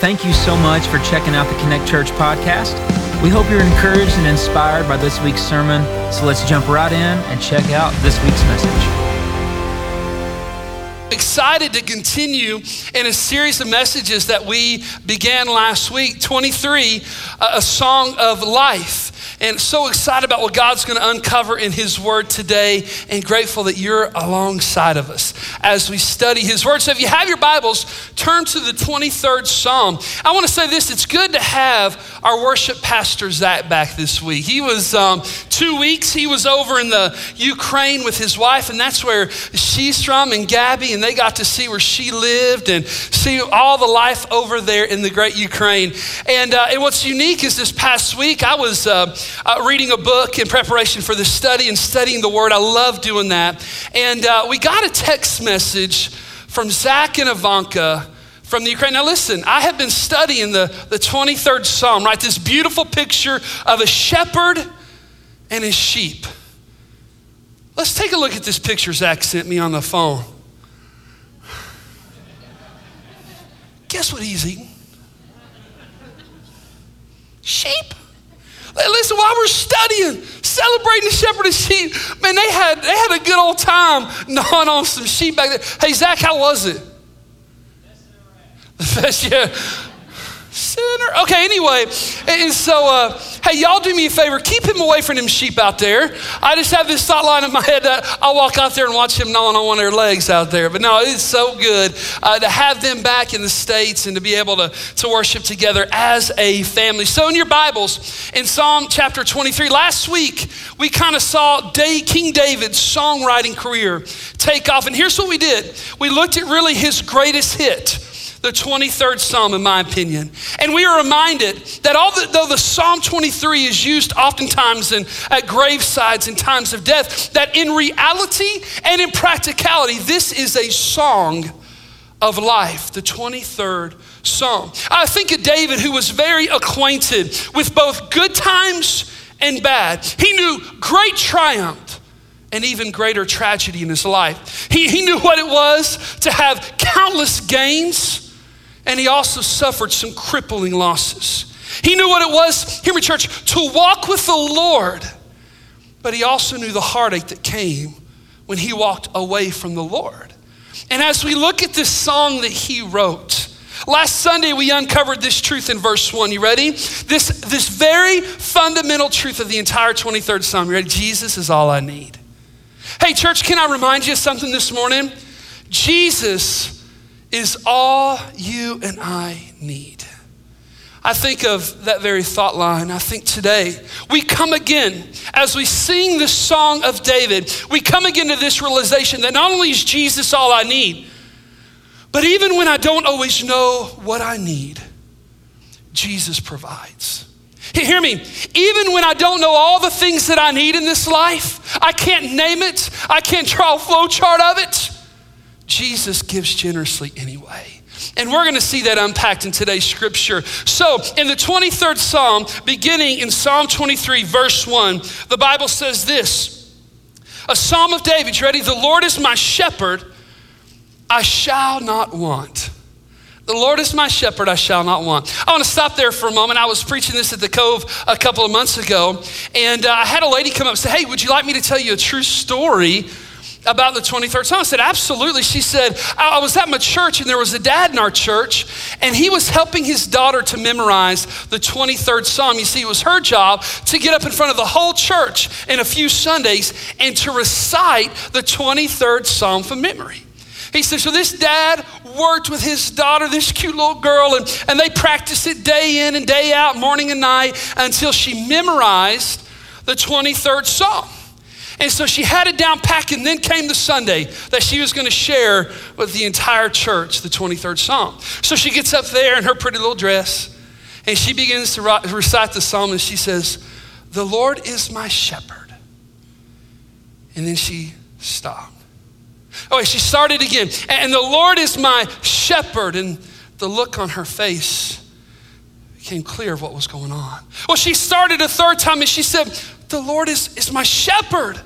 Thank you so much for checking out the Connect Church podcast. We hope you're encouraged and inspired by this week's sermon. So let's jump right in and check out this week's message excited to continue in a series of messages that we began last week 23 uh, a song of life and so excited about what God's going to uncover in His Word today, and grateful that you're alongside of us as we study His Word. So, if you have your Bibles, turn to the 23rd Psalm. I want to say this it's good to have our worship pastor, Zach, back this week. He was um, two weeks, he was over in the Ukraine with his wife, and that's where she's from, and Gabby, and they got to see where she lived and see all the life over there in the great Ukraine. And, uh, and what's unique is this past week, I was. Uh, uh, reading a book in preparation for this study and studying the Word. I love doing that. And uh, we got a text message from Zach and Ivanka from the Ukraine. Now, listen, I have been studying the, the 23rd Psalm, right? This beautiful picture of a shepherd and his sheep. Let's take a look at this picture Zach sent me on the phone. Guess what he's eating? Sheep. Listen, while we're studying, celebrating the shepherd and sheep, man, they had, they had a good old time gnawing on some sheep back there. Hey, Zach, how was it? The best, yeah sinner. Okay, anyway, and so, uh, hey, y'all do me a favor. Keep him away from them sheep out there. I just have this thought line in my head that I'll walk out there and watch him gnawing on one of their legs out there. But no, it's so good uh, to have them back in the States and to be able to, to worship together as a family. So, in your Bibles, in Psalm chapter 23, last week, we kind of saw Day, King David's songwriting career take off. And here's what we did we looked at really his greatest hit the 23rd Psalm, in my opinion. And we are reminded that although the Psalm 23 is used oftentimes in, at gravesides in times of death, that in reality and in practicality, this is a song of life, the 23rd Psalm. I think of David, who was very acquainted with both good times and bad. He knew great triumph and even greater tragedy in his life. He, he knew what it was to have countless gains and he also suffered some crippling losses. He knew what it was, hear me, church, to walk with the Lord, but he also knew the heartache that came when he walked away from the Lord. And as we look at this song that he wrote, Last Sunday, we uncovered this truth in verse 1. You ready? This, this very fundamental truth of the entire 23rd Psalm. You ready? Jesus is all I need. Hey, church, can I remind you of something this morning? Jesus is all you and I need. I think of that very thought line. I think today we come again, as we sing the song of David, we come again to this realization that not only is Jesus all I need, but even when I don't always know what I need, Jesus provides. Hear me, even when I don't know all the things that I need in this life, I can't name it, I can't draw a flow chart of it. Jesus gives generously anyway. And we're going to see that unpacked in today's scripture. So, in the 23rd Psalm, beginning in Psalm 23, verse 1, the Bible says this A psalm of David. You ready? The Lord is my shepherd, I shall not want. The Lord is my shepherd, I shall not want. I want to stop there for a moment. I was preaching this at the Cove a couple of months ago, and uh, I had a lady come up and say, Hey, would you like me to tell you a true story about the 23rd Psalm? I said, Absolutely. She said, I was at my church and there was a dad in our church and he was helping his daughter to memorize the 23rd Psalm. You see, it was her job to get up in front of the whole church in a few Sundays and to recite the 23rd Psalm from memory. He said, So this dad worked with his daughter, this cute little girl, and, and they practiced it day in and day out, morning and night, until she memorized the 23rd Psalm. And so she had it down packed, and then came the Sunday that she was going to share with the entire church the 23rd Psalm. So she gets up there in her pretty little dress, and she begins to recite the psalm, and she says, The Lord is my shepherd. And then she stopped. Oh, she started again. And the Lord is my shepherd. And the look on her face became clear of what was going on. Well, she started a third time and she said, The Lord is, is my shepherd.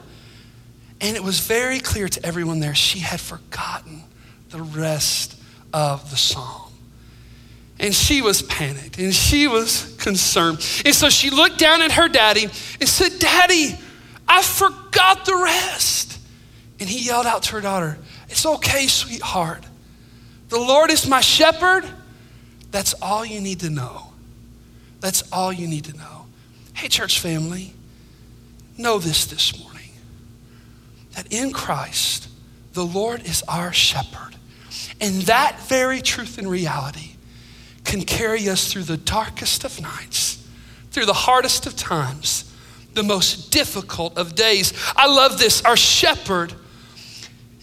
And it was very clear to everyone there she had forgotten the rest of the psalm. And she was panicked and she was concerned. And so she looked down at her daddy and said, Daddy, I forgot the rest. And he yelled out to her daughter, It's okay, sweetheart. The Lord is my shepherd. That's all you need to know. That's all you need to know. Hey, church family, know this this morning that in Christ, the Lord is our shepherd. And that very truth and reality can carry us through the darkest of nights, through the hardest of times, the most difficult of days. I love this. Our shepherd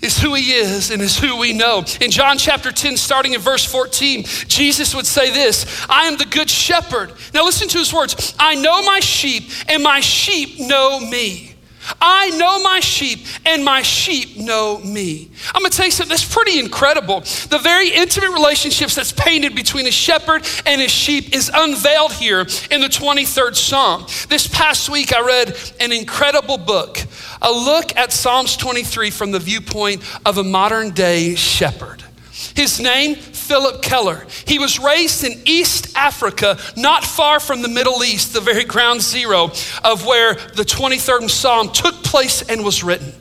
is who he is and is who we know. In John chapter 10, starting in verse 14, Jesus would say this I am the good shepherd. Now listen to his words I know my sheep, and my sheep know me. I know my sheep, and my sheep know me. I'm gonna tell you something that's pretty incredible. The very intimate relationships that's painted between a shepherd and his sheep is unveiled here in the 23rd Psalm. This past week, I read an incredible book, a look at Psalms 23 from the viewpoint of a modern day shepherd. His name, Phillip Keller. He was raised in East Africa, not far from the Middle East, the very ground zero of where the 23rd Psalm took place and was written.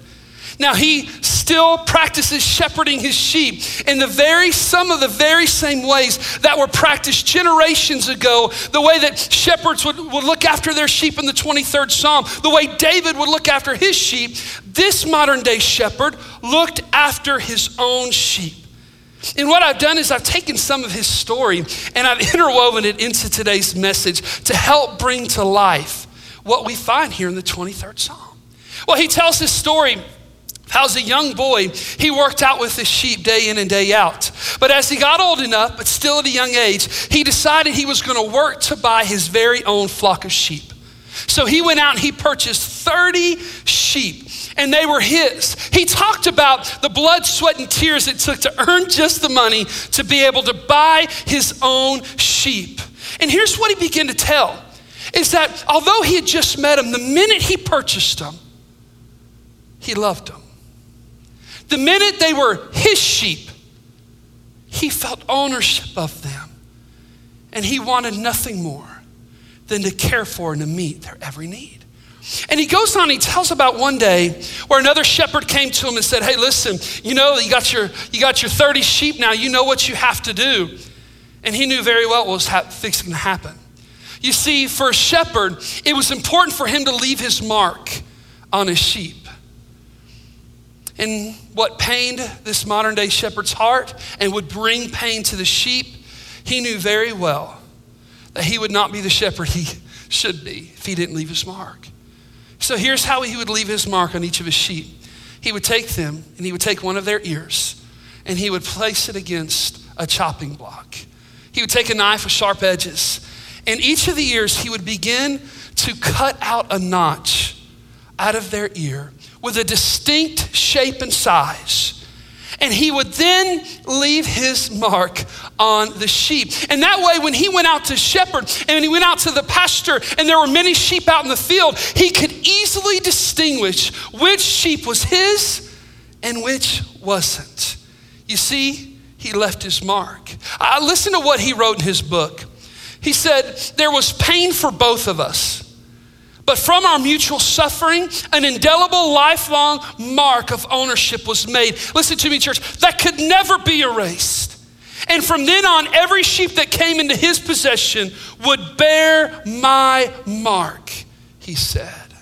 Now he still practices shepherding his sheep in the very some of the very same ways that were practiced generations ago, the way that shepherds would, would look after their sheep in the 23rd Psalm, the way David would look after his sheep. This modern day shepherd looked after his own sheep. And what I've done is I've taken some of his story and I've interwoven it into today's message to help bring to life what we find here in the 23rd Psalm. Well, he tells his story how as a young boy, he worked out with his sheep day in and day out. But as he got old enough, but still at a young age, he decided he was going to work to buy his very own flock of sheep. So he went out and he purchased 30 sheep and they were his. He talked about the blood, sweat, and tears it took to earn just the money to be able to buy his own sheep. And here's what he began to tell is that although he had just met him, the minute he purchased them, he loved them. The minute they were his sheep, he felt ownership of them. And he wanted nothing more than to care for and to meet their every need. And he goes on, he tells about one day where another shepherd came to him and said, Hey, listen, you know, you got your, you got your 30 sheep now, you know what you have to do. And he knew very well what was ha- fixing to happen. You see, for a shepherd, it was important for him to leave his mark on his sheep. And what pained this modern day shepherd's heart and would bring pain to the sheep, he knew very well that he would not be the shepherd he should be if he didn't leave his mark. So here's how he would leave his mark on each of his sheep. He would take them and he would take one of their ears and he would place it against a chopping block. He would take a knife with sharp edges and each of the ears he would begin to cut out a notch out of their ear with a distinct shape and size and he would then leave his mark on the sheep. And that way, when he went out to shepherd and he went out to the pasture and there were many sheep out in the field, he could easily distinguish which sheep was his and which wasn't. You see, he left his mark. I listen to what he wrote in his book. He said, There was pain for both of us. But from our mutual suffering, an indelible, lifelong mark of ownership was made. Listen to me, church, that could never be erased. And from then on, every sheep that came into his possession would bear my mark, he said.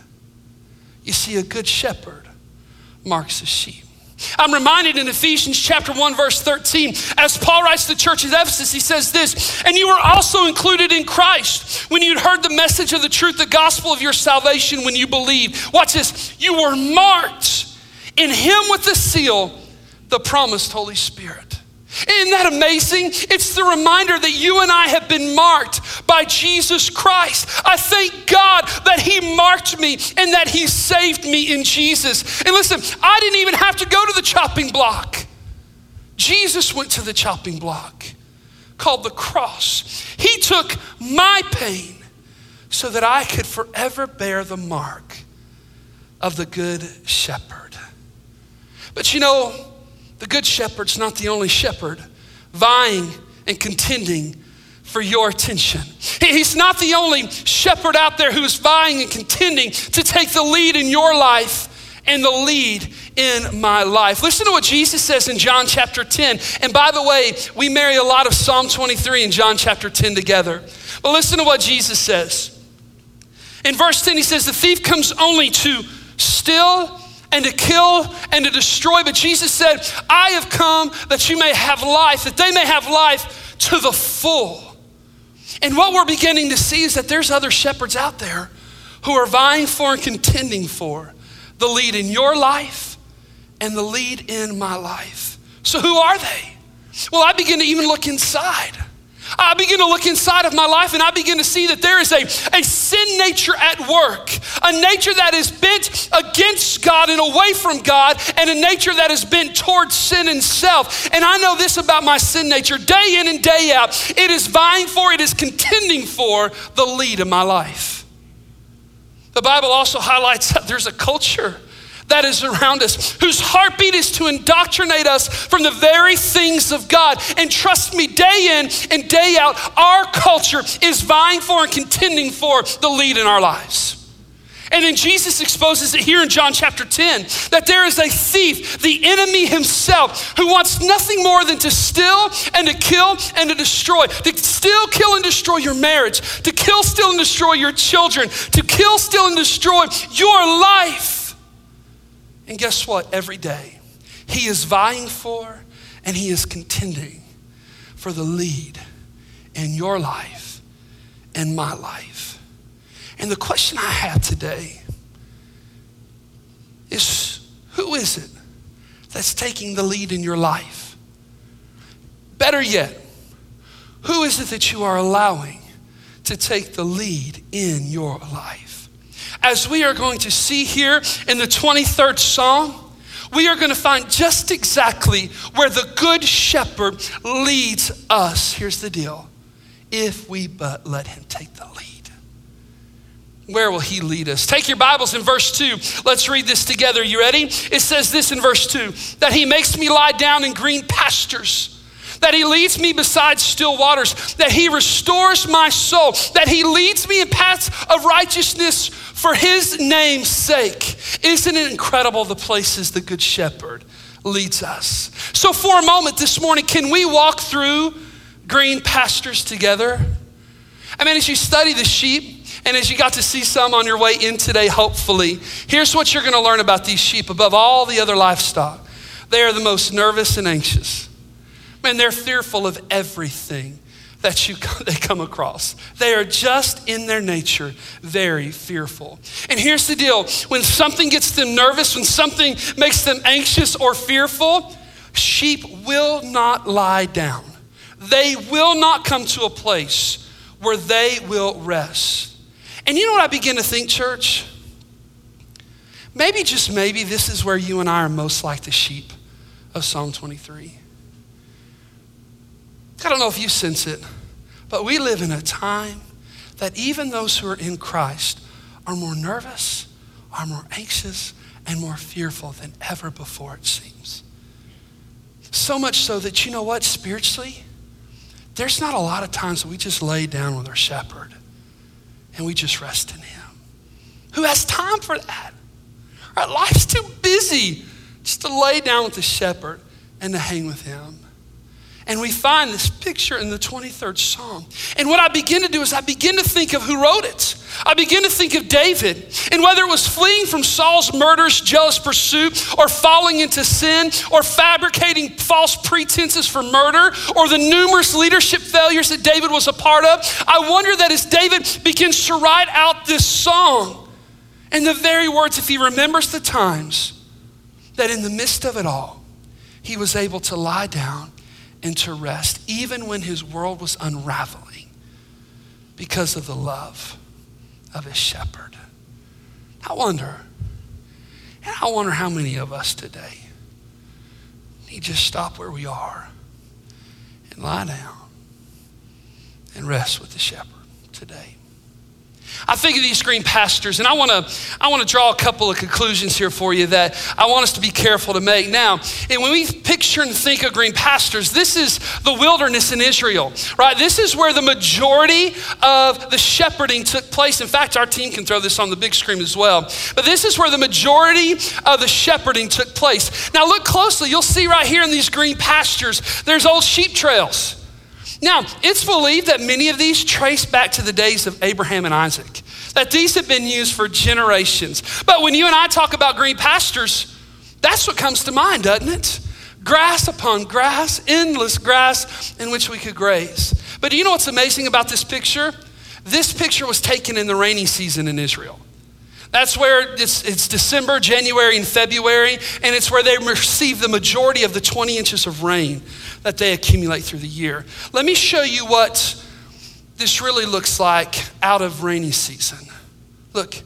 You see, a good shepherd marks his sheep. I'm reminded in Ephesians chapter 1 verse 13 as Paul writes to the church of Ephesus he says this and you were also included in Christ when you'd heard the message of the truth the gospel of your salvation when you believed. Watch this. You were marked in him with the seal the promised Holy Spirit isn't that amazing? It's the reminder that you and I have been marked by Jesus Christ. I thank God that He marked me and that He saved me in Jesus. And listen, I didn't even have to go to the chopping block. Jesus went to the chopping block called the cross. He took my pain so that I could forever bear the mark of the Good Shepherd. But you know, the good shepherd's not the only shepherd vying and contending for your attention. He's not the only shepherd out there who is vying and contending to take the lead in your life and the lead in my life. Listen to what Jesus says in John chapter 10. And by the way, we marry a lot of Psalm 23 and John chapter 10 together. But listen to what Jesus says. In verse 10, he says, The thief comes only to steal and to kill and to destroy. But Jesus said, I have come that you may have life, that they may have life to the full. And what we're beginning to see is that there's other shepherds out there who are vying for and contending for the lead in your life and the lead in my life. So, who are they? Well, I begin to even look inside. I begin to look inside of my life and I begin to see that there is a, a sin nature at work, a nature that is bent against God and away from God, and a nature that is bent towards sin and self. And I know this about my sin nature day in and day out it is vying for, it is contending for the lead of my life. The Bible also highlights that there's a culture that is around us, whose heartbeat is to indoctrinate us from the very things of God. And trust me, day in and day out, our culture is vying for and contending for the lead in our lives. And then Jesus exposes it here in John chapter 10 that there is a thief, the enemy himself, who wants nothing more than to steal and to kill and to destroy. To steal, kill, and destroy your marriage, to kill, steal, and destroy your children, to kill, steal, and destroy your life. And guess what? Every day, he is vying for and he is contending for the lead in your life and my life. And the question I have today is who is it that's taking the lead in your life? Better yet, who is it that you are allowing to take the lead in your life? As we are going to see here in the 23rd Psalm, we are going to find just exactly where the Good Shepherd leads us. Here's the deal if we but let him take the lead. Where will he lead us? Take your Bibles in verse 2. Let's read this together. You ready? It says this in verse 2 that he makes me lie down in green pastures that he leads me beside still waters, that he restores my soul, that he leads me in paths of righteousness for his name's sake. Isn't it incredible the places the Good Shepherd leads us? So, for a moment this morning, can we walk through green pastures together? I mean, as you study the sheep, and as you got to see some on your way in today, hopefully, here's what you're going to learn about these sheep above all the other livestock. They are the most nervous and anxious. Man, they're fearful of everything that you they come across. They are just in their nature very fearful. And here's the deal, when something gets them nervous, when something makes them anxious or fearful, sheep will not lie down. They will not come to a place where they will rest. And you know what I begin to think, church? Maybe, just maybe, this is where you and I are most like the sheep of Psalm 23. I don't know if you sense it, but we live in a time that even those who are in Christ are more nervous, are more anxious, and more fearful than ever before, it seems. So much so that you know what, spiritually, there's not a lot of times that we just lay down with our shepherd and we just rest in him. Who has time for that? Our life's too busy just to lay down with the shepherd and to hang with him. And we find this picture in the 23rd Psalm. And what I begin to do is I begin to think of who wrote it. I begin to think of David. And whether it was fleeing from Saul's murderous, jealous pursuit, or falling into sin, or fabricating false pretenses for murder, or the numerous leadership failures that David was a part of, I wonder that as David begins to write out this song, and the very words, if he remembers the times, that in the midst of it all, he was able to lie down and to rest, even when his world was unraveling because of the love of his shepherd. I wonder, and I wonder how many of us today need to stop where we are and lie down and rest with the shepherd today. I think of these green pastures, and I want to I want to draw a couple of conclusions here for you that I want us to be careful to make. Now, and when we picture and think of green pastures, this is the wilderness in Israel, right? This is where the majority of the shepherding took place. In fact, our team can throw this on the big screen as well. But this is where the majority of the shepherding took place. Now, look closely. You'll see right here in these green pastures, there's old sheep trails. Now, it's believed that many of these trace back to the days of Abraham and Isaac, that these have been used for generations. But when you and I talk about green pastures, that's what comes to mind, doesn't it? Grass upon grass, endless grass in which we could graze. But do you know what's amazing about this picture? This picture was taken in the rainy season in Israel. That's where it's, it's, December, January, and February, and it's where they receive the majority of the 20 inches of rain that they accumulate through the year. Let me show you what this really looks like out of rainy season. Look,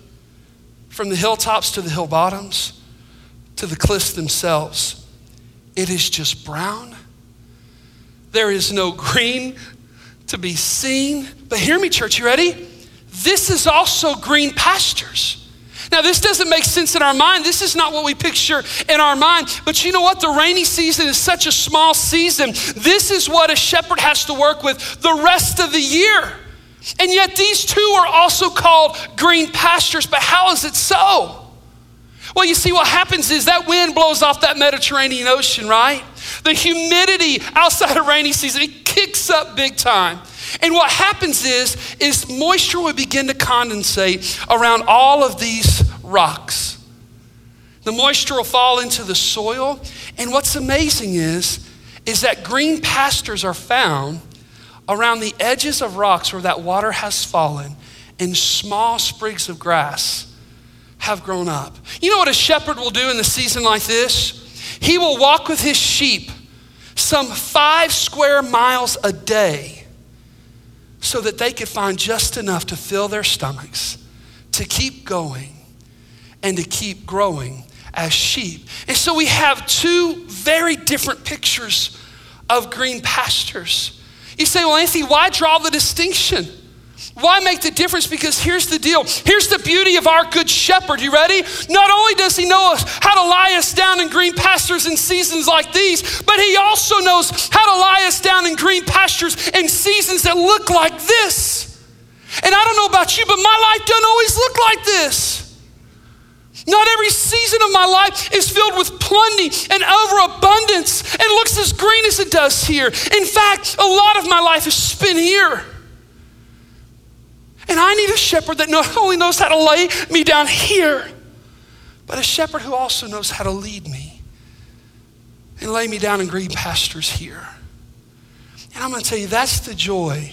from the hilltops to the hill bottoms to the cliffs themselves, it is just brown. There is no green to be seen. But hear me, church, you ready? This is also green pastures. Now, this doesn't make sense in our mind. This is not what we picture in our mind. But you know what? The rainy season is such a small season. This is what a shepherd has to work with the rest of the year. And yet, these two are also called green pastures. But how is it so? Well, you see, what happens is that wind blows off that Mediterranean Ocean, right? The humidity outside of rainy season, it kicks up big time. And what happens is, is moisture will begin to condensate around all of these rocks. The moisture will fall into the soil. And what's amazing is, is that green pastures are found around the edges of rocks where that water has fallen and small sprigs of grass have grown up. You know what a shepherd will do in the season like this? He will walk with his sheep some five square miles a day so that they could find just enough to fill their stomachs, to keep going, and to keep growing as sheep. And so we have two very different pictures of green pastures. You say, well, Anthony, why draw the distinction? Why make the difference? Because here's the deal. Here's the beauty of our good shepherd. You ready? Not only does he know us how to lie us down in green pastures in seasons like these, but he also knows how to lie us down in green pastures in seasons that look like this. And I don't know about you, but my life doesn't always look like this. Not every season of my life is filled with plenty and overabundance and looks as green as it does here. In fact, a lot of my life is spent here. And I need a shepherd that not only knows how to lay me down here, but a shepherd who also knows how to lead me and lay me down in green pastures here. And I'm going to tell you, that's the joy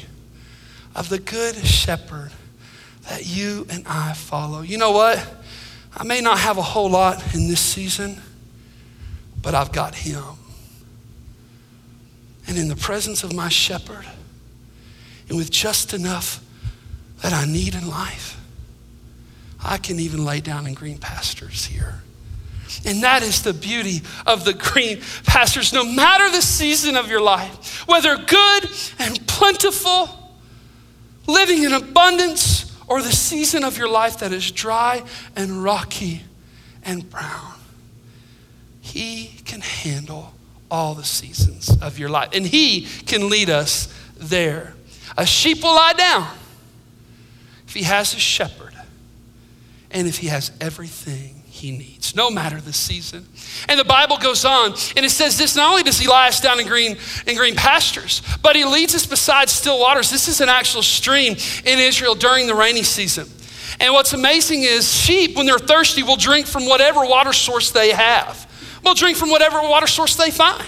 of the good shepherd that you and I follow. You know what? I may not have a whole lot in this season, but I've got him. And in the presence of my shepherd, and with just enough that I need in life, I can even lay down in green pastures here. And that is the beauty of the green pastures. No matter the season of your life, whether good and plentiful, living in abundance, or the season of your life that is dry and rocky and brown, He can handle all the seasons of your life. And He can lead us there. A sheep will lie down if he has a shepherd and if he has everything he needs, no matter the season. And the Bible goes on and it says this not only does he lie us down in green, in green pastures, but he leads us beside still waters. This is an actual stream in Israel during the rainy season. And what's amazing is sheep, when they're thirsty, will drink from whatever water source they have. Will drink from whatever water source they find.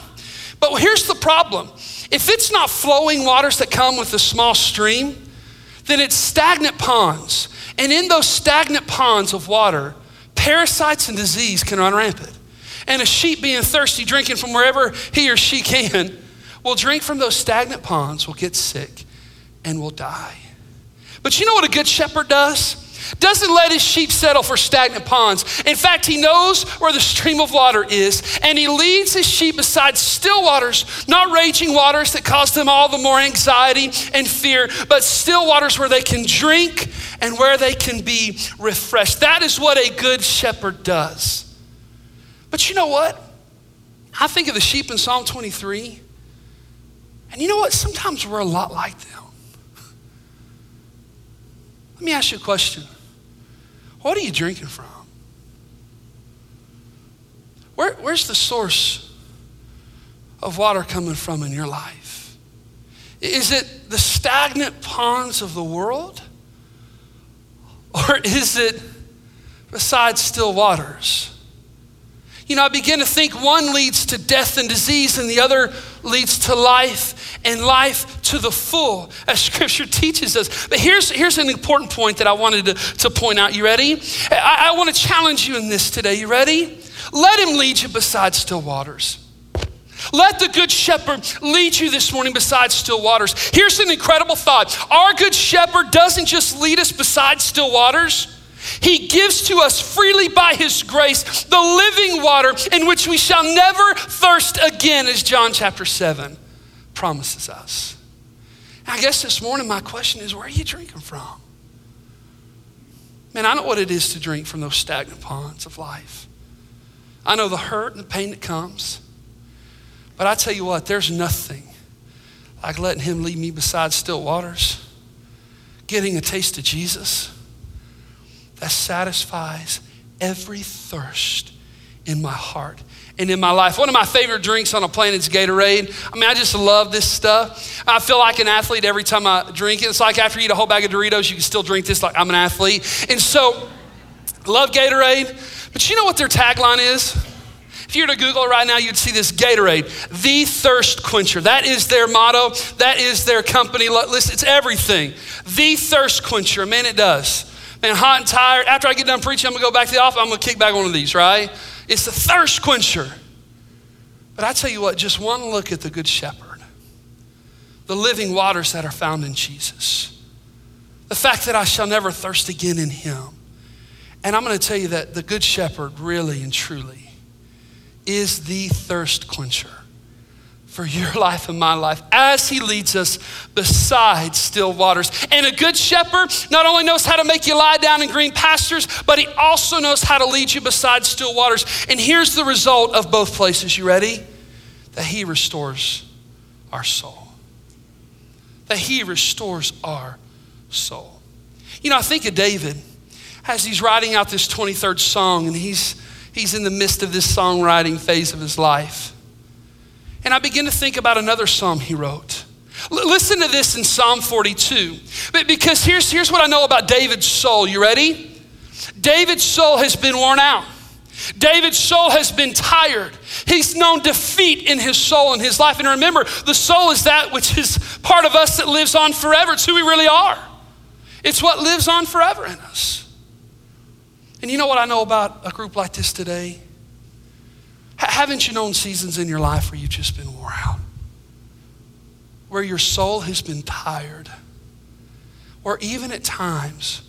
But here's the problem if it's not flowing waters that come with a small stream, then it's stagnant ponds. And in those stagnant ponds of water, parasites and disease can run rampant. And a sheep being thirsty, drinking from wherever he or she can, will drink from those stagnant ponds, will get sick, and will die. But you know what a good shepherd does? Doesn't let his sheep settle for stagnant ponds. In fact, he knows where the stream of water is, and he leads his sheep beside still waters, not raging waters that cause them all the more anxiety and fear, but still waters where they can drink and where they can be refreshed. That is what a good shepherd does. But you know what? I think of the sheep in Psalm 23, and you know what? Sometimes we're a lot like them. Let me ask you a question What are you drinking from? Where, where's the source of water coming from in your life? Is it the stagnant ponds of the world? Or is it beside still waters? You know, I begin to think one leads to death and disease, and the other leads to life and life to the full, as scripture teaches us. But here's, here's an important point that I wanted to, to point out. You ready? I, I want to challenge you in this today. You ready? Let him lead you beside still waters. Let the good shepherd lead you this morning beside still waters. Here's an incredible thought. Our good shepherd doesn't just lead us beside still waters. He gives to us freely by His grace the living water in which we shall never thirst again, as John chapter 7 promises us. I guess this morning my question is where are you drinking from? Man, I know what it is to drink from those stagnant ponds of life. I know the hurt and the pain that comes. But I tell you what, there's nothing like letting Him lead me beside still waters, getting a taste of Jesus that satisfies every thirst in my heart and in my life. One of my favorite drinks on a plane is Gatorade. I mean, I just love this stuff. I feel like an athlete every time I drink it. It's like after you eat a whole bag of Doritos, you can still drink this like I'm an athlete. And so, love Gatorade. But you know what their tagline is? If you were to Google it right now, you'd see this Gatorade, the thirst quencher. That is their motto. That is their company. Listen, it's everything. The thirst quencher. Man, it does. Man, hot and tired. After I get done preaching, I'm gonna go back to the office. I'm gonna kick back one of these, right? It's the thirst quencher. But I tell you what, just one look at the Good Shepherd, the living waters that are found in Jesus, the fact that I shall never thirst again in Him. And I'm going to tell you that the Good Shepherd really and truly is the thirst quencher for your life and my life as he leads us beside still waters. And a good shepherd not only knows how to make you lie down in green pastures, but he also knows how to lead you beside still waters. And here's the result of both places. You ready? That he restores our soul. That he restores our soul. You know, I think of David as he's writing out this 23rd song and he's he's in the midst of this songwriting phase of his life. And I begin to think about another psalm he wrote. L- listen to this in Psalm 42. Because here's, here's what I know about David's soul. You ready? David's soul has been worn out. David's soul has been tired. He's known defeat in his soul and his life. And remember, the soul is that which is part of us that lives on forever. It's who we really are. It's what lives on forever in us. And you know what I know about a group like this today? Haven't you known seasons in your life where you've just been worn out? Where your soul has been tired? Or even at times,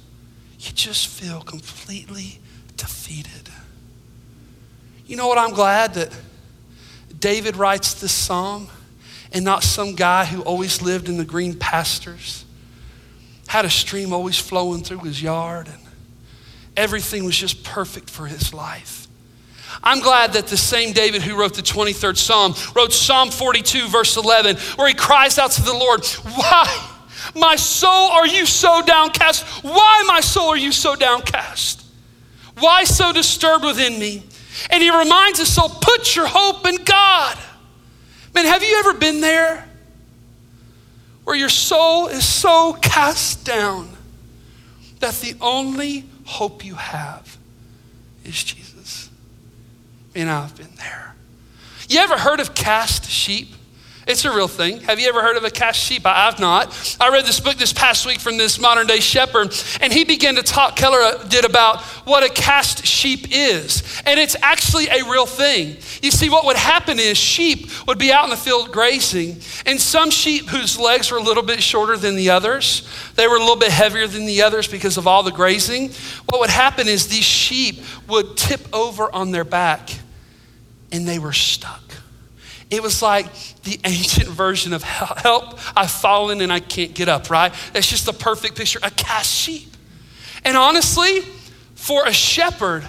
you just feel completely defeated. You know what? I'm glad that David writes this psalm and not some guy who always lived in the green pastures, had a stream always flowing through his yard, and everything was just perfect for his life. I'm glad that the same David who wrote the 23rd Psalm wrote Psalm 42, verse 11, where he cries out to the Lord, Why, my soul, are you so downcast? Why, my soul, are you so downcast? Why so disturbed within me? And he reminds us, so put your hope in God. Man, have you ever been there where your soul is so cast down that the only hope you have is Jesus? And I've been there. You ever heard of cast sheep? It's a real thing. Have you ever heard of a cast sheep? I, have not. I read this book this past week from this modern day shepherd, and he began to talk, Keller uh, did about what a cast sheep is. And it's actually a real thing. You see, what would happen is sheep would be out in the field grazing, and some sheep whose legs were a little bit shorter than the others, they were a little bit heavier than the others because of all the grazing. What would happen is these sheep would tip over on their back, and they were stuck. It was like the ancient version of help, I've fallen and I can't get up, right? That's just the perfect picture. A cast sheep. And honestly, for a shepherd,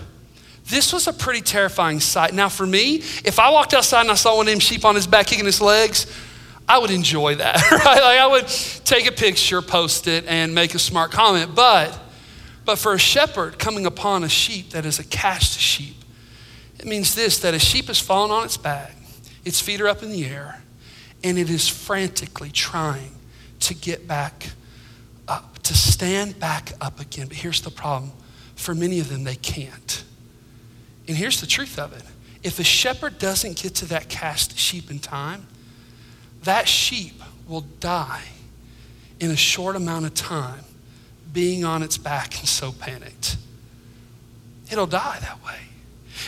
this was a pretty terrifying sight. Now, for me, if I walked outside and I saw one of them sheep on his back kicking his legs, I would enjoy that, right? Like I would take a picture, post it, and make a smart comment. But, but for a shepherd coming upon a sheep that is a cast sheep, it means this that a sheep has fallen on its back, its feet are up in the air, and it is frantically trying to get back up, to stand back up again. But here's the problem for many of them, they can't. And here's the truth of it if a shepherd doesn't get to that cast sheep in time, that sheep will die in a short amount of time being on its back and so panicked. It'll die that way.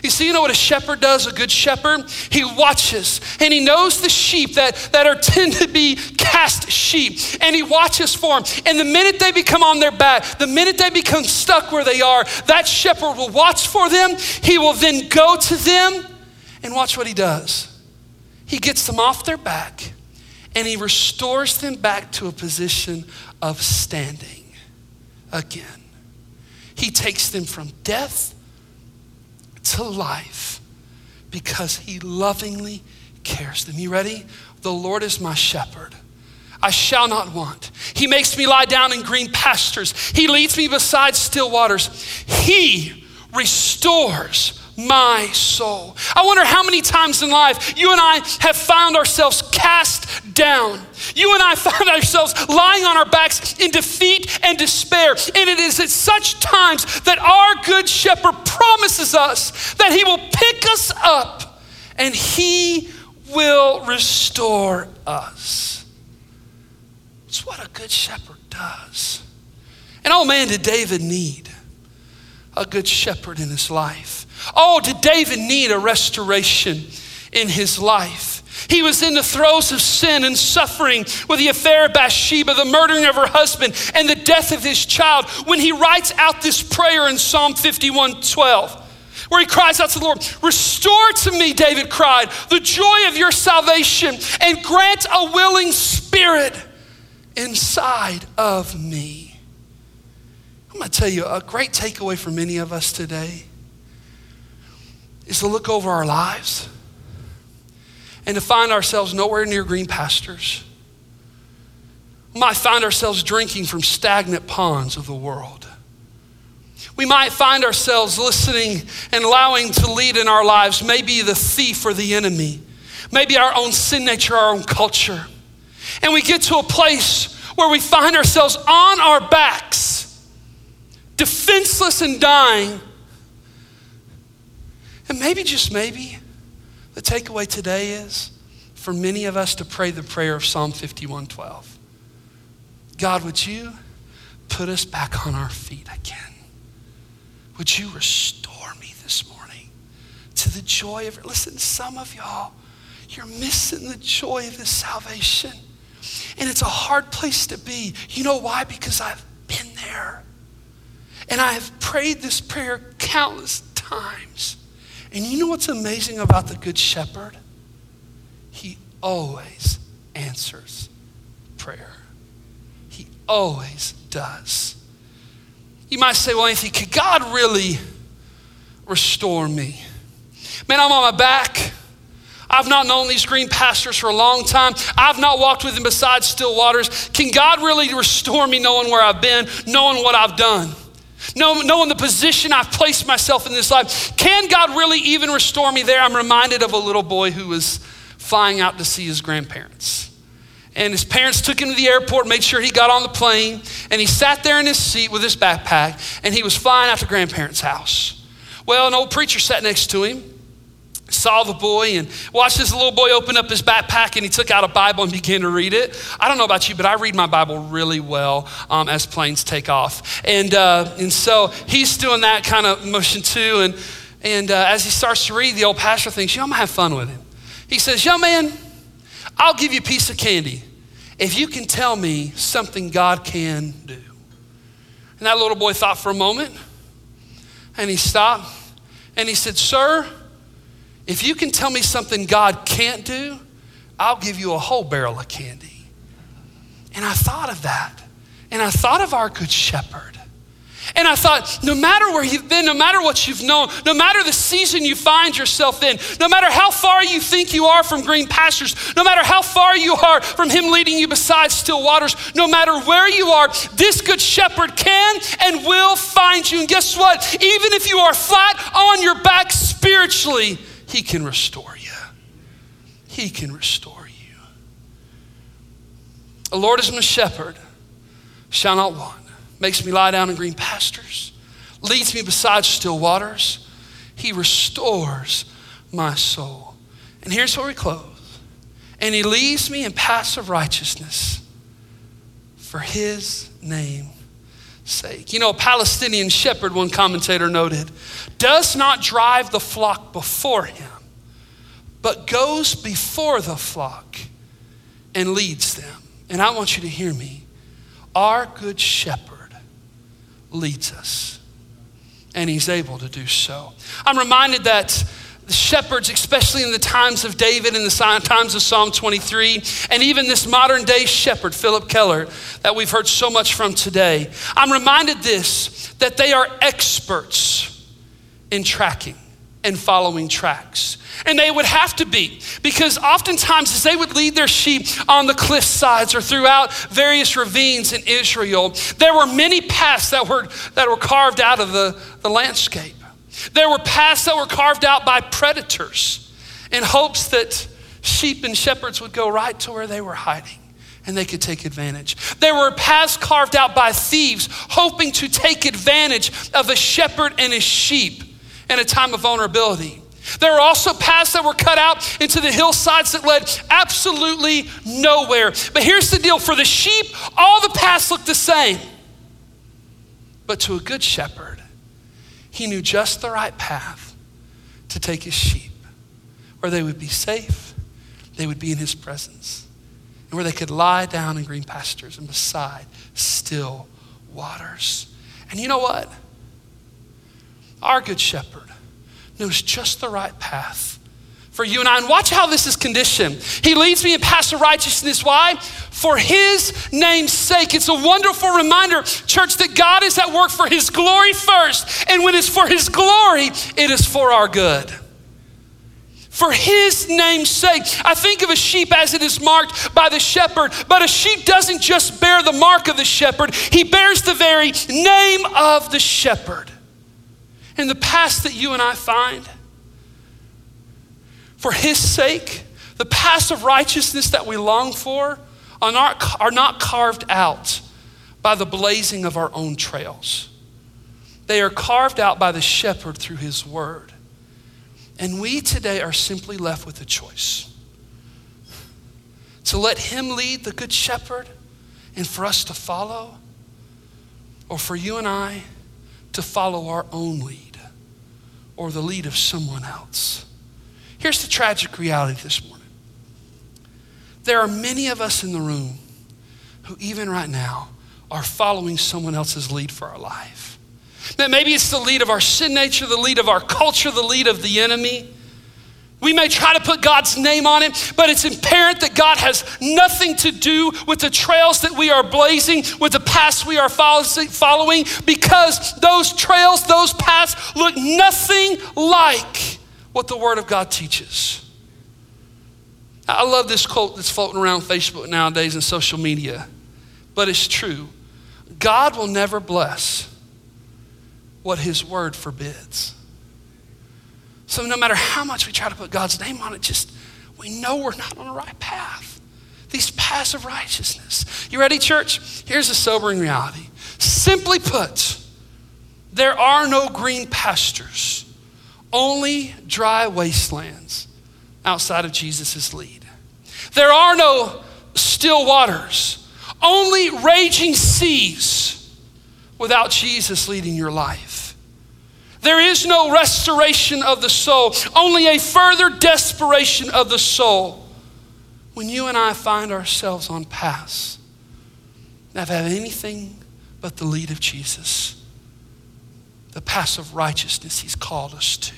You see, you know what a shepherd does, a good shepherd? He watches and he knows the sheep that, that are tend to be cast sheep and he watches for them. And the minute they become on their back, the minute they become stuck where they are, that shepherd will watch for them. He will then go to them and watch what he does. He gets them off their back and he restores them back to a position of standing again. He takes them from death to life because he lovingly cares them. You ready? The Lord is my shepherd. I shall not want. He makes me lie down in green pastures. He leads me beside still waters. He restores my soul. I wonder how many times in life you and I have found ourselves cast down. You and I found ourselves lying on our backs in defeat and despair. And it is at such times that our good shepherd promises us that he will pick us up and he will restore us. It's what a good shepherd does. And oh man, did David need a good shepherd in his life. Oh, did David need a restoration in his life? He was in the throes of sin and suffering with the affair of Bathsheba, the murdering of her husband, and the death of his child when he writes out this prayer in Psalm 51 12 where he cries out to the Lord, Restore to me, David cried, the joy of your salvation and grant a willing spirit inside of me. I'm going to tell you a great takeaway for many of us today is to look over our lives and to find ourselves nowhere near green pastures. We might find ourselves drinking from stagnant ponds of the world. We might find ourselves listening and allowing to lead in our lives, maybe the thief or the enemy, maybe our own sin nature, our own culture. And we get to a place where we find ourselves on our backs, defenseless and dying and maybe, just maybe, the takeaway today is for many of us to pray the prayer of Psalm 51:12. God, would you put us back on our feet again? Would you restore me this morning to the joy of listen, some of y'all, you're missing the joy of this salvation. And it's a hard place to be. You know why? Because I've been there. And I have prayed this prayer countless times. And you know what's amazing about the Good Shepherd? He always answers prayer. He always does. You might say, well, Anthony, could God really restore me? Man, I'm on my back. I've not known these green pastures for a long time. I've not walked with them beside still waters. Can God really restore me knowing where I've been, knowing what I've done? Knowing the position I've placed myself in this life. Can God really even restore me there? I'm reminded of a little boy who was flying out to see his grandparents. And his parents took him to the airport, made sure he got on the plane, and he sat there in his seat with his backpack, and he was flying out to grandparents' house. Well, an old preacher sat next to him saw the boy and watched this little boy open up his backpack and he took out a Bible and began to read it. I don't know about you, but I read my Bible really well um, as planes take off. And, uh, and so he's doing that kind of motion too. And, and uh, as he starts to read, the old pastor thinks, you know, I'm going to have fun with him. He says, young man, I'll give you a piece of candy if you can tell me something God can do. And that little boy thought for a moment and he stopped and he said, Sir, if you can tell me something God can't do, I'll give you a whole barrel of candy. And I thought of that. And I thought of our good shepherd. And I thought, no matter where you've been, no matter what you've known, no matter the season you find yourself in, no matter how far you think you are from green pastures, no matter how far you are from Him leading you beside still waters, no matter where you are, this good shepherd can and will find you. And guess what? Even if you are flat on your back spiritually, He can restore you. He can restore you. The Lord is my shepherd, shall not want makes me lie down in green pastures, leads me beside still waters. He restores my soul. And here's where we close. And he leads me in paths of righteousness for his name's sake. You know, a Palestinian shepherd, one commentator noted, does not drive the flock before him, but goes before the flock and leads them. And I want you to hear me. Our good shepherd leads us. And he's able to do so. I'm reminded that shepherds, especially in the times of David and the times of Psalm 23, and even this modern day shepherd, Philip Keller, that we've heard so much from today, I'm reminded this that they are experts in tracking and following tracks. And they would have to be, because oftentimes as they would lead their sheep on the cliff sides or throughout various ravines in Israel, there were many paths that were, that were carved out of the, the landscape. There were paths that were carved out by predators in hopes that sheep and shepherds would go right to where they were hiding and they could take advantage. There were paths carved out by thieves hoping to take advantage of a shepherd and his sheep in a time of vulnerability. There were also paths that were cut out into the hillsides that led absolutely nowhere. But here's the deal for the sheep, all the paths looked the same. But to a good shepherd, he knew just the right path to take his sheep, where they would be safe, they would be in his presence, and where they could lie down in green pastures and beside still waters. And you know what? Our good shepherd knows just the right path for you and I. And watch how this is conditioned. He leads me in paths of righteousness. Why? For his name's sake. It's a wonderful reminder, church, that God is at work for his glory first. And when it's for his glory, it is for our good. For his name's sake. I think of a sheep as it is marked by the shepherd, but a sheep doesn't just bear the mark of the shepherd, he bears the very name of the shepherd in the past that you and I find. For His sake, the paths of righteousness that we long for are not, are not carved out by the blazing of our own trails. They are carved out by the shepherd through His word. And we today are simply left with a choice to let Him lead the Good Shepherd and for us to follow, or for you and I to follow our own lead or the lead of someone else. Here's the tragic reality this morning there are many of us in the room who, even right now, are following someone else's lead for our life. Now, maybe it's the lead of our sin nature, the lead of our culture, the lead of the enemy. We may try to put God's name on it, but it's apparent that God has nothing to do with the trails that we are blazing, with the paths we are following, because those trails, those paths look nothing like what the Word of God teaches. I love this quote that's floating around Facebook nowadays and social media, but it's true. God will never bless what His Word forbids. So no matter how much we try to put God's name on it, just we know we're not on the right path. These paths of righteousness. You ready, church? Here's a sobering reality. Simply put, there are no green pastures, only dry wastelands outside of Jesus' lead. There are no still waters, only raging seas without Jesus leading your life. There is no restoration of the soul, only a further desperation of the soul when you and I find ourselves on paths that have anything but the lead of Jesus, the paths of righteousness He's called us to.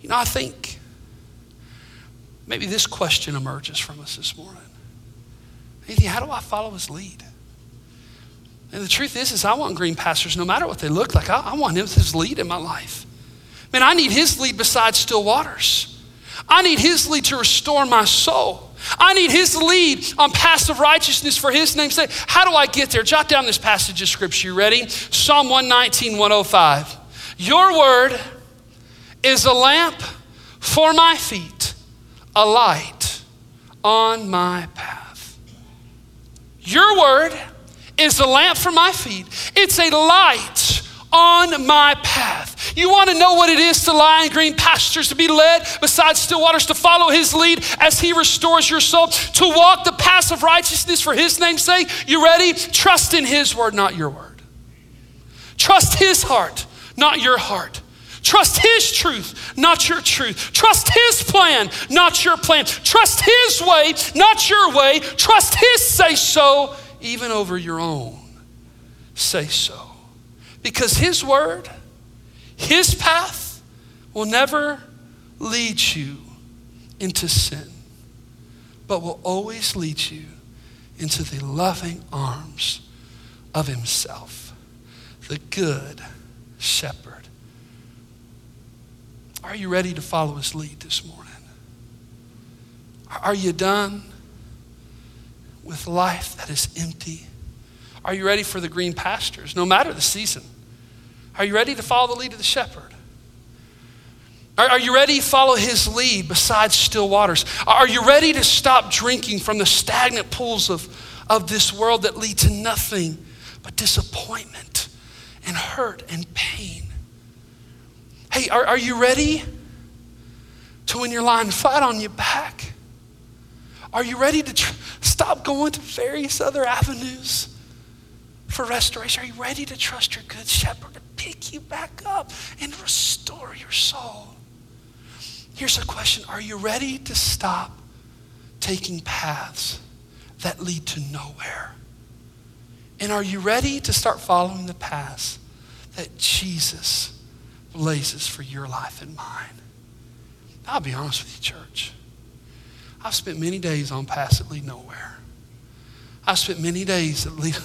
You know, I think maybe this question emerges from us this morning. How do I follow His lead? And the truth is, is I want green pastures no matter what they look like. I, I want him his lead in my life. Man, I need his lead beside still waters. I need his lead to restore my soul. I need his lead on paths of righteousness for his name's sake. How do I get there? Jot down this passage of scripture. You ready? Psalm 119, 105. Your word is a lamp for my feet, a light on my path. Your word is a lamp for my feet, it's a light on my path. You want to know what it is to lie in green pastures, to be led beside still waters, to follow his lead as he restores your soul, to walk the path of righteousness for his name's sake. You ready? Trust in his word, not your word. Trust his heart, not your heart. Trust His truth, not your truth. Trust His plan, not your plan. Trust His way, not your way. Trust His say so, even over your own say so. Because His word, His path will never lead you into sin, but will always lead you into the loving arms of Himself, the good shepherd. Are you ready to follow His lead this morning? Are you done with life that is empty? Are you ready for the green pastures, no matter the season? Are you ready to follow the lead of the shepherd? Are, are you ready to follow his lead beside still waters? Are you ready to stop drinking from the stagnant pools of, of this world that lead to nothing but disappointment and hurt and pain? Hey, are, are you ready to when you're lying flat on your back? Are you ready to tr- stop going to various other avenues for restoration? Are you ready to trust your good shepherd to pick you back up and restore your soul? Here's a question Are you ready to stop taking paths that lead to nowhere? And are you ready to start following the paths that Jesus blazes for your life and mine? I'll be honest with you, church. I've spent many days on paths that lead nowhere. I've spent many days that lead,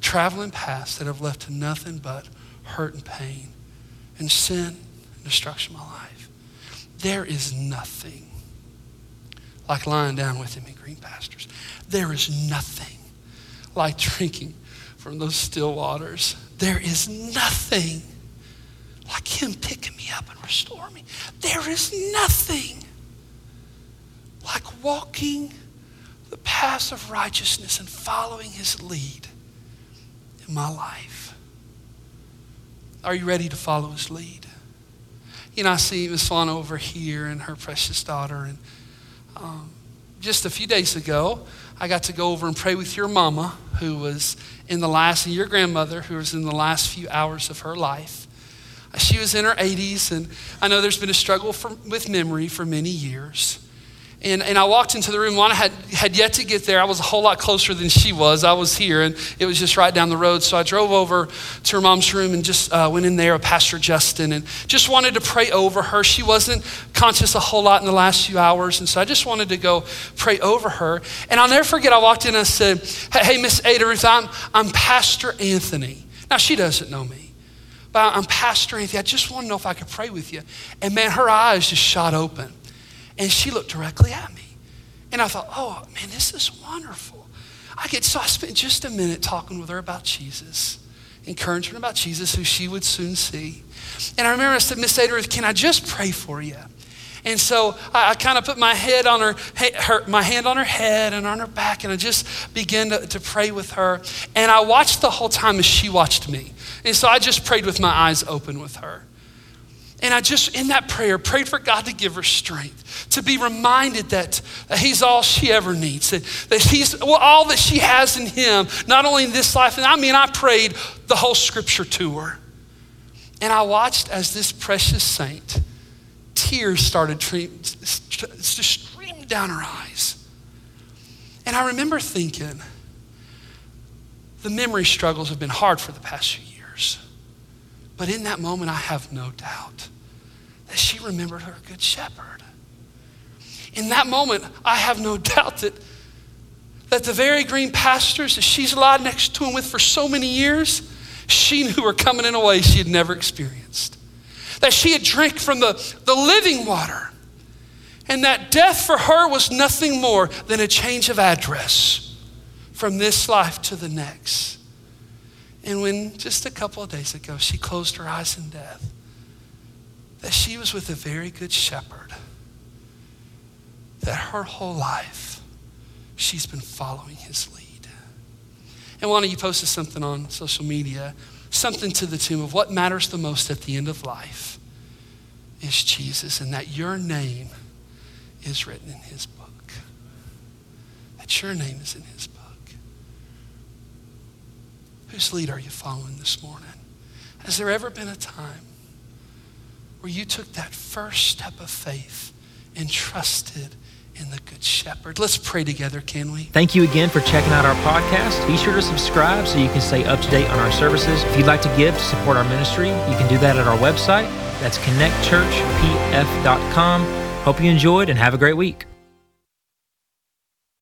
traveling paths that have left to nothing but hurt and pain and sin and destruction of my life. There is nothing like lying down with him in green pastures. There is nothing like drinking from those still waters. There is nothing like him picking me up and restoring me. There is nothing like walking the paths of righteousness and following his lead in my life. Are you ready to follow his lead? You know, I see Miss Fawn over here and her precious daughter. And um, just a few days ago, I got to go over and pray with your mama, who was in the last, and your grandmother, who was in the last few hours of her life. She was in her 80s, and I know there's been a struggle for, with memory for many years. And, and I walked into the room. Lana had, had yet to get there. I was a whole lot closer than she was. I was here, and it was just right down the road. So I drove over to her mom's room and just uh, went in there with Pastor Justin and just wanted to pray over her. She wasn't conscious a whole lot in the last few hours, and so I just wanted to go pray over her. And I'll never forget, I walked in and I said, Hey, Miss Ada Ruth, I'm, I'm Pastor Anthony. Now, she doesn't know me. But I'm Pastor Anthony. I just want to know if I could pray with you. And man, her eyes just shot open. And she looked directly at me. And I thought, oh, man, this is wonderful. I get, so I spent just a minute talking with her about Jesus, encouraging her about Jesus, who she would soon see. And I remember I said, Miss Ada can I just pray for you? And so I, I kind of put my head on her, her, my hand on her head and on her back, and I just began to, to pray with her. And I watched the whole time as she watched me. And so I just prayed with my eyes open with her. And I just, in that prayer, prayed for God to give her strength, to be reminded that, He's all she ever needs, that, that He's well, all that she has in Him, not only in this life. And I mean, I prayed the whole scripture to her. And I watched as this precious saint, tears started to stream down her eyes. And I remember thinking, the memory struggles have been hard for the past few years. But in that moment, I have no doubt that she remembered her good shepherd. In that moment, I have no doubt that, that the very green pastures that she's lied next to him with for so many years, she knew were coming in a way she had never experienced. That she had drank from the, the living water. And that death for her was nothing more than a change of address from this life to the next. And when just a couple of days ago she closed her eyes in death, that she was with a very good shepherd, that her whole life she's been following his lead. And why don't you post something on social media, something to the tune of what matters the most at the end of life is Jesus, and that your name is written in his book. That your name is in his book. Whose lead are you following this morning? Has there ever been a time where you took that first step of faith and trusted in the Good Shepherd? Let's pray together, can we? Thank you again for checking out our podcast. Be sure to subscribe so you can stay up to date on our services. If you'd like to give to support our ministry, you can do that at our website. That's connectchurchpf.com. Hope you enjoyed and have a great week.